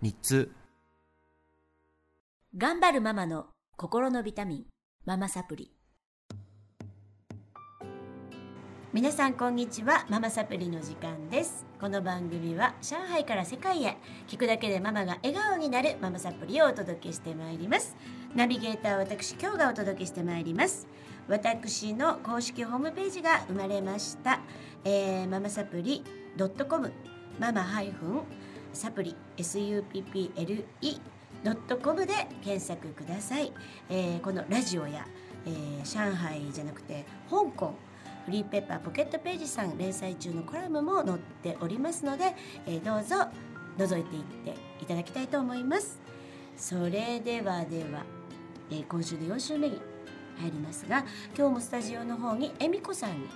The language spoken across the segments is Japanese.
日通頑張るママの心のビタミンママサプリ。皆さんこんにちはママサプリの時間です。この番組は上海から世界へ聞くだけでママが笑顔になるママサプリをお届けしてまいります。ナビゲーターは私今日がお届けしてまいります。私の公式ホームページが生まれました、えーママサプリ .com ママハイフンサプリ SUPPLE ドットコムで検索ください、えーこのラジオや、えー上海じゃなくて香港フリーペッパーポケットページさん連載中のコラムも載っておりますので、えーどうぞ覗いていっていただきたいと思います。それではでは、えー今週で4週目に入りますが今日もスタジオの方に恵美子さんに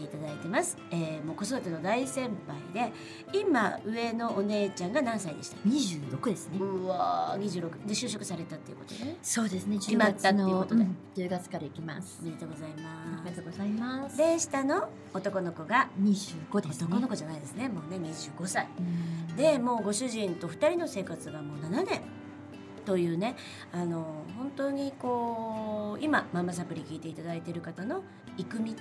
ていただいてます、えーもう子育ての大先輩で今上のお姉ちゃんが何歳でした？っけ26ですね。うわー26で就職されたっていうことでそうですね。10決まったっていうことでうん10月から行きますお。めでとうございありますがとうございます。で下の男の子が25ですね。男の子じゃないですねもうね25歳うんでもうご主人と2人の生活がもう7年というねあの本当にこう今ママサプリ聞いていただいている方の行く道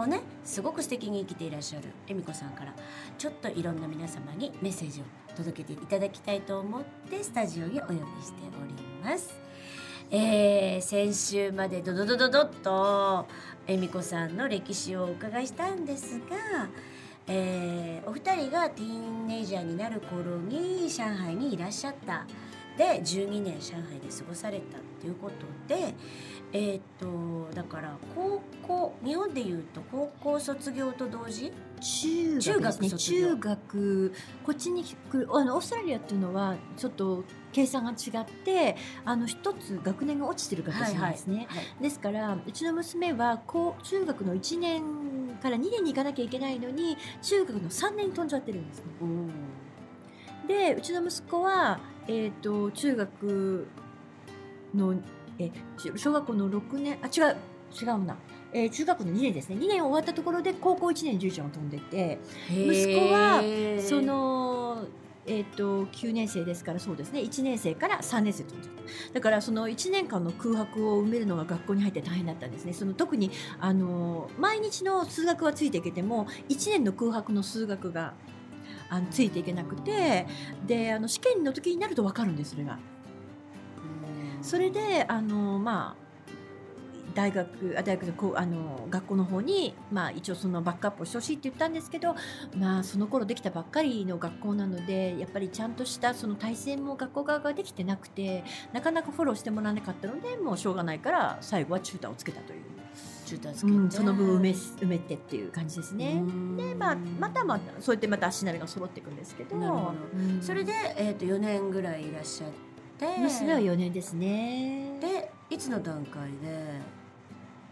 をねすごく素敵に生きていらっしゃる恵美子さんからちょっといろんな皆様にメッセージを届けていただきたいと思ってスタジオにお呼びしております。えー先週までドドドドドッと恵美子さんの歴史をお伺いしたんですが、えーお二人がティーンネイジャーになる頃に上海にいらっしゃったで12年上海で過ごされたっていうことでえっ、とだから高校日本でいうと高校卒業と同時？中学ね。中学こっちに来るあのオーストラリアっていうのはちょっと計算が違ってあの一つ学年が落ちてる形なんですね。はいですからうちの娘は高中学の1年から2年に行かなきゃいけないのに中学の3年に飛んじゃってるんですね。うんでうちの息子は、えー、と中学のえち小学校の6年あ違う違うな、えー中学の2年ですね。2年終わったところで高校1年10ちゃんを飛んでて息子はその、えー、と9年生ですからそうですね。1年生から3年生飛んじゃった。だからその1年間の空白を埋めるのが学校に入って大変だったんですね。その特にあの毎日の数学はついていけても1年の空白の数学があのついていけなくてであの試験の時になると分かるんですそれが。うんそれであのまあ大学あ大学のこうあの学校の方に、まあ、一応そのバックアップをしてほしいって言ったんですけど、まあ、その頃できたばっかりの学校なのでやっぱりちゃんとしたその体制も学校側ができてなくてなかなかフォローしてもらわなかったのでもうしょうがないから最後はチューターをつけたという、中途つけてうんその分埋め埋めてっていう感じですね。でまあ、またまたそうやってまた足並みが揃っていくんですけどそれで、えー、と4年ぐらいいらっしゃって。娘は4年ですね。でいつの段階で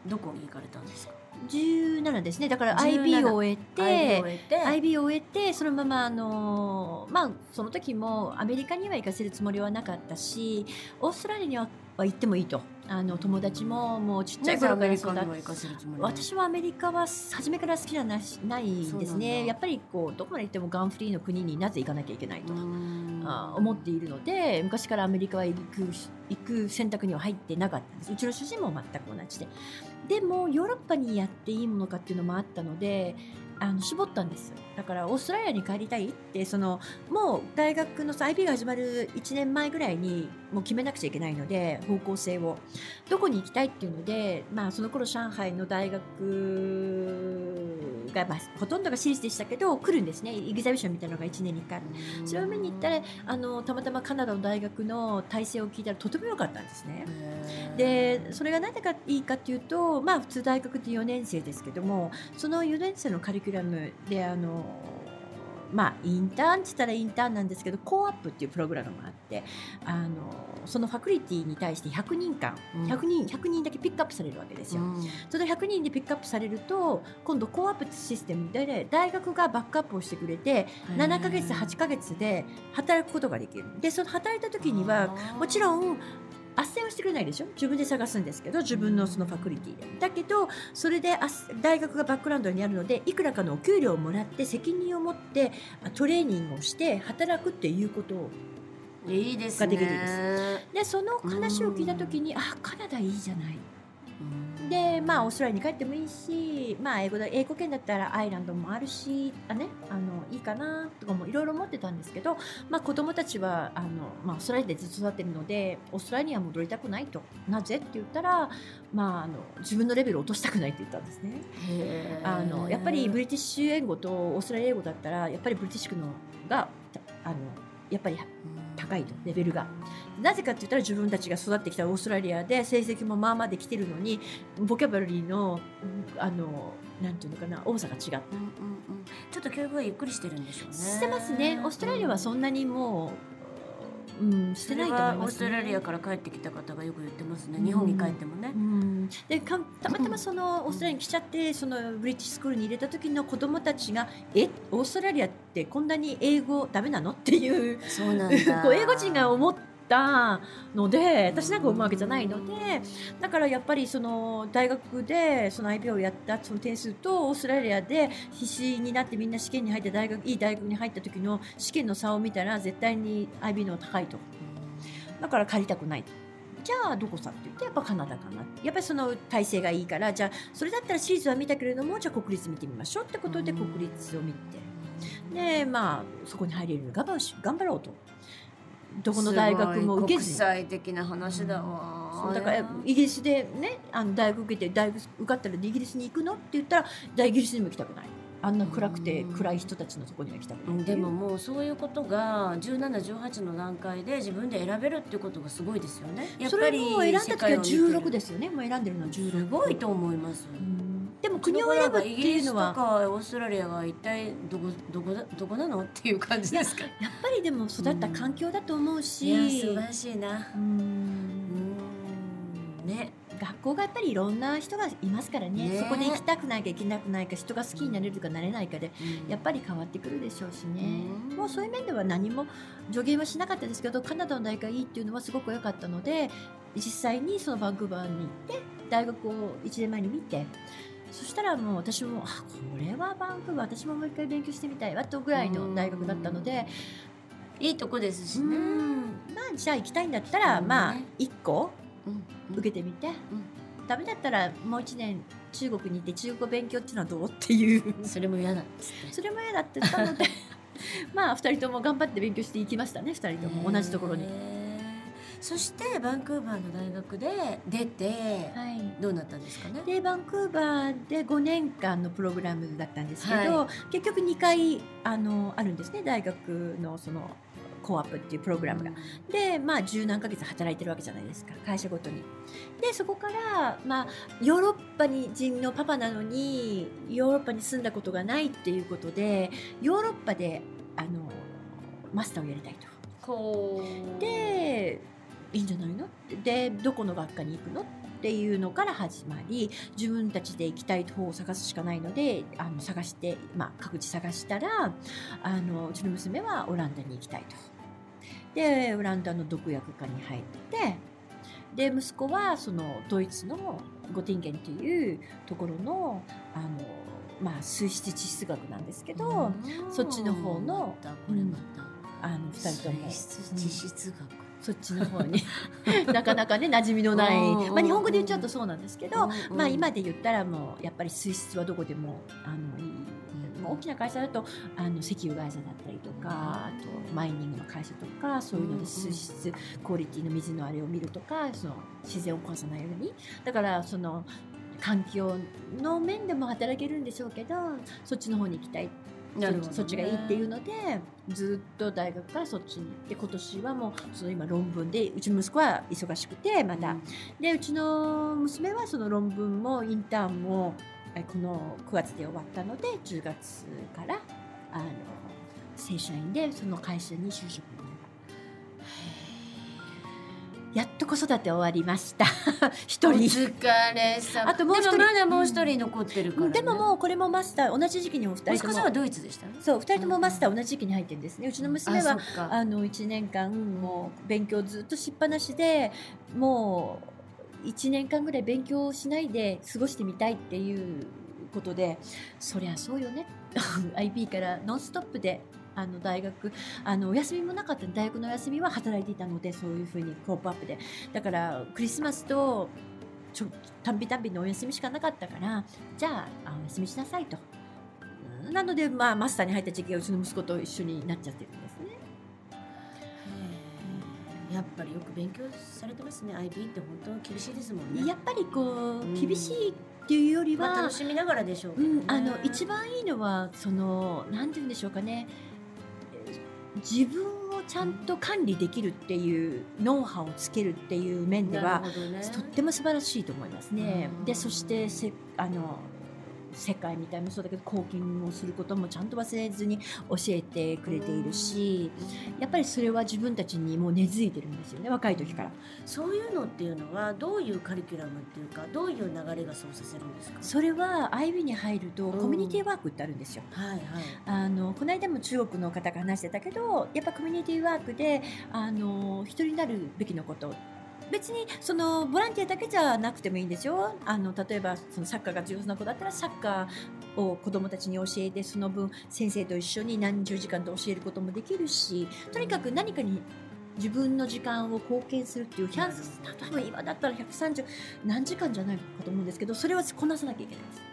どこに行かれたんですか？17ですね。だから17 IB を終え IB をて終えて。IB を終えてそのままあのまあその時もアメリカには行かせるつもりはなかったしオーストラリアには行ってもいいと。あの友達ももうちっちゃい頃から育っも行かせるつもりは私はアメリカは初めから好きじゃなしないんですね。やっぱりこうどこまで行ってもガンフリーの国になぜ行かなきゃいけないと。うん。あ思っているので昔からアメリカは行く行く選択には入ってなかったんです。うちの主人も全く同じで。でもヨーロッパにやっていいものかっていうのもあったのであの絞ったんですだからオーストラリアに帰りたいってそのもう大学の IB が始まる1年前ぐらいにもう決めなくちゃいけないので方向性を。どこに行きたいっていうので、まあ、その頃上海の大学が、まあ、ほとんどが私立でしたけど来るんですね。エグザビションみたいなのが1年に1回。それを見に行ったらあのたまたまカナダの大学の体制を聞いたらとても良かったんですね。でそれが何でかいいかっていうと、まあ、普通大学って4年生ですけどもその4年生のカリキュラムであのまあインターンって言ったらインターンなんですけどコーアップっていうプログラムがあってあのそのファクリティに対して100人間うん。100人100人だけピックアップされるわけですよ。その100人でピックアップされると今度コーアップシステムで大学がバックアップをしてくれて7ヶ月8ヶ月で働くことができる。でその働いた時にはもちろん斡旋をしてくれないでしょ？自分で探すんですけど自分のそのファクリティで。だけどそれであ大学がバックグラウンドにあるのでいくらかのお給料をもらって責任を持ってあトレーニングをして働くっていうことをいいですね。ができるんです。でその話を聞いた時にあカナダいいじゃない。うんでまあオーストラリアに帰ってもいいし、まあ、英語だ英語圏だったらアイランドもあるしあ、ね、あのいいかなとかもいろいろ思ってたんですけど、まあ、子供たちはあの、まあ、オーストラリアでずっと育ってるのでオーストラリアには戻りたくないとなぜって言ったら、まあ、あの自分のレベルを落としたくないって言ったんですね。あのやっぱりブリティッシュ英語とオーストラリア英語だったらやっぱりブリティッシュのがあのやっぱり高いとレベルが。なぜかって言ったら自分たちが育ってきたオーストラリアで成績もまあまあできてるのにボキャブラリーのうんあのなんていうのかな多さが違った。うんうんうん。ちょっと教育がゆっくりしてるんでしょうね。してますね。オーストラリアはそんなにもう、うん、してないと思います、ね、オーストラリアから帰ってきた方がよく言ってますね。日本に帰ってもね。う、ん。でかたまたまそのオーストラリアに来ちゃってそのブリティッシュスクールに入れた時の子供たちが「え？オーストラリアってこんなに英語ダメなの?」っていうそうなん 英語人が思ったので私なんか思うわけじゃないのでだからやっぱりその大学でその IB をやったその点数とオーストラリアで必死になってみんな試験に入って大学いい大学に入った時の試験の差を見たら絶対に IB の方が高いと。だから借りたくない。とじゃあどこさって言ってやっぱカナダかなやっぱりその体制がいいからじゃあそれだったらシリーズは見たけれどもじゃあ国立見てみましょうってことで国立を見て。でまあそこに入れるように頑張るし頑張ろうと。どこの大学も受けず国際的な話だわ、そうだからイギリスでねあの大学受けて大学受かったらイギリスに行くのって言ったら大イギリスにも行きたくない。あんな暗くてうん。暗い人たちのところには行きたくないう。んでももうそういうことが1718の段階で自分で選べるっていうことがすごいですよね。やっそれぱりも選んだ時は16すですよね。もう選んでるのは16すごいと思います、うんでも国を選ぶっていうのはかオーストラリアは一体どこどこだどこなのっていう感じですか？やっぱりでも育った環境だと思うし、いや素晴らしいな。ううん。んね。学校がやっぱりいろんな人がいますからね。ね。そこで行きたくないか行けなくないか人が好きになれるかなれないかでやっぱり変わってくるでしょうしね、うん。もうそういう面では何も助言はしなかったですけどカナダの大学がいいっていうのはすごく良かったので実際にそのバンクーバーに行って大学を1年前に見てそしたらもう私もあこれはバンクーバー私ももう一回勉強してみたいわとぐらいの大学だったのでいいとこですしね。うん。まあじゃあ行きたいんだったら、うん。まあね1個うん。受けてみて、ダメだったらもう1年中国に行って中国語勉強っていうのはどうっていう。それも嫌だっつって。それも嫌だって言ったので まあ2人とも頑張って勉強していきましたね2人とも。同じところに。そしてバンクーバーの大学で出てはいどうなったんですかね？でバンクーバーで5年間のプログラムだったんですけど、は結局2回あのあるんですね大学のそのコアップっていうプログラムが。でまあ十何ヶ月働いてるわけじゃないですか会社ごとに。でそこから、まあ、ヨーロッパに人のパパなのにヨーロッパに住んだことがないっていうことでヨーロッパであのマスターをやりたいと。こうでいいんじゃないの？でどこの学科に行くの？っていうのから始まり自分たちで行きたい方を探すしかないのであの探して、まあ、各地探したらあのうちの娘はオランダに行きたいと。でオランダの毒薬科に入ってで息子はそのドイツのゴティンゲンというところのあの、まあ、水質地質学なんですけど、そっちの方のあの2人とも。水質地質学そっちの方に。なかなかね馴染みのない、まあ、日本語で言っちゃうとそうなんですけど、まあ、今で言ったらもうやっぱり水質はどこでもあの大きな会社だとあの石油会社だったりとかあとマイニングの会社とかそういうので水質クオリティの水のあれを見るとかその自然を壊さないように。だからその環境の面でも働けるんでしょうけどそっちの方に行きたいなるほどね。そっちがいいっていうのでずっと大学からそっちに。行って今年はもうその今論文でうちの息子は忙しくてまた、でうちの娘はその論文もインターンもえこの9月で終わったので10月からあの正社員でその会社に就職子育て終わりました。一お人疲れ様。あともう一人。まだもう一人残ってるから、ね。でももうこれもマスター同じ時期にお二人とも。ドイツでした？そう二人ともマスター同じ時期に入ってるんですね。うちの娘はあの1年間もう勉強ずっとしっぱなしでもう1年間ぐらい勉強しないで過ごしてみたいっていうことで。そりゃそうよね。IB からノンストップであの大学あのお休みもなかった大学のお休みは働いていたのでそういうふうにコープアップで。だからクリスマスとちょたんびたんびのお休みしかなかったからじゃああお休みしなさいと。なので、まあ、マスターに入った時期がうちの息子と一緒になっちゃってるんですね。やっぱりよく勉強されてますね。IB って本当厳しいですもんね。やっぱりこう厳しいっていうよりは、まあ楽しみながらでしょうね、うん、あの一番いいのはそのなんて言うんでしょうかね。えー自分をちゃんと管理できるっていうノウハウをつけるっていう面ではねとっても素晴らしいと思いますねうん。でそしてせあの世界みたいもそうだけど貢献をすることもちゃんと忘れずに教えてくれているしやっぱりそれは自分たちにもう根付いてるんですよね若い時から。そういうのっていうのはどういうカリキュラムっていうかどういう流れがそうさせるんですか？それは IB に入るとうんコミュニティワークってあるんですよ。はいはいあのこの間も中国の方が話してたけどやっぱコミュニティワークであの人になるべきのこと別にそのボランティアだけじゃなくてもいいんですよあの例えばそのサッカーが上手な子だったらサッカーを子どもたちに教えてその分先生と一緒に何十時間と教えることもできるしとにかく何かに自分の時間を貢献するっていう100なるほど例えば今だったら130何時間じゃないかと思うんですけどそれはこなさなきゃいけないです。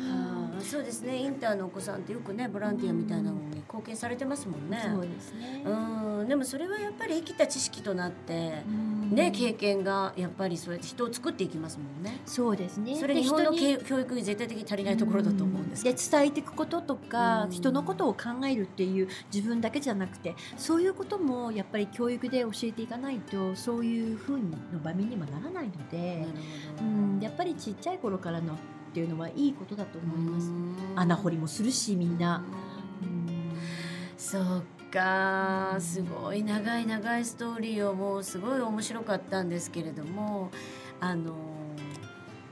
あそうですね。インターのお子さんってよくねボランティアみたいなのに貢献されてますもんね。そうですね。うん。でもそれはやっぱり生きた知識となってね経験がやっぱりそうやって人を作っていきますもんね。そうですね。それで日本の教教育に絶対的に足りないところだと思うんですけど。伝えていくこととか、うん。人のことを考えるっていう自分だけじゃなくてそういうこともやっぱり教育で教えていかないとそういうふうの場面にもならないのなでうん、やっぱりちっちゃい頃からのっていうのはいいことだと思います。うん。穴掘りもするしみんな。うん。そうか。すごい長い長いストーリーをもうすごい面白かったんですけれどもあの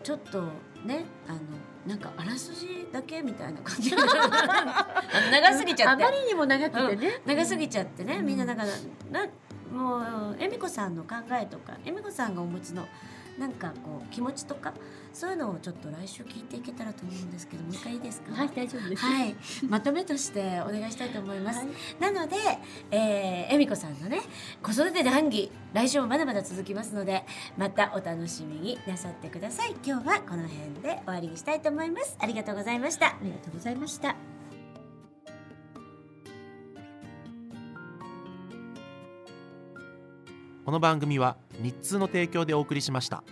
ちょっとねあのなんかあらすじだけみたいな感じ。長すぎちゃって。あまりにも長くてね。長すぎちゃってね、うん。みんなだからなもう恵美子さんの考えとか恵美子さんがお持ちのなんかこう気持ちとかそういうのをちょっと来週聞いていけたらと思うんですけどもう一回いいですか？はい大丈夫です。はい、まとめとしてお願いしたいと思います。はいなので、えー、恵美子さんのね子育て談義来週もまだまだ続きますのでまたお楽しみになさってください今日はこの辺で終わりにしたいと思いますありがとうございましたありがとうございました。この番組は日通の提供でお送りしました。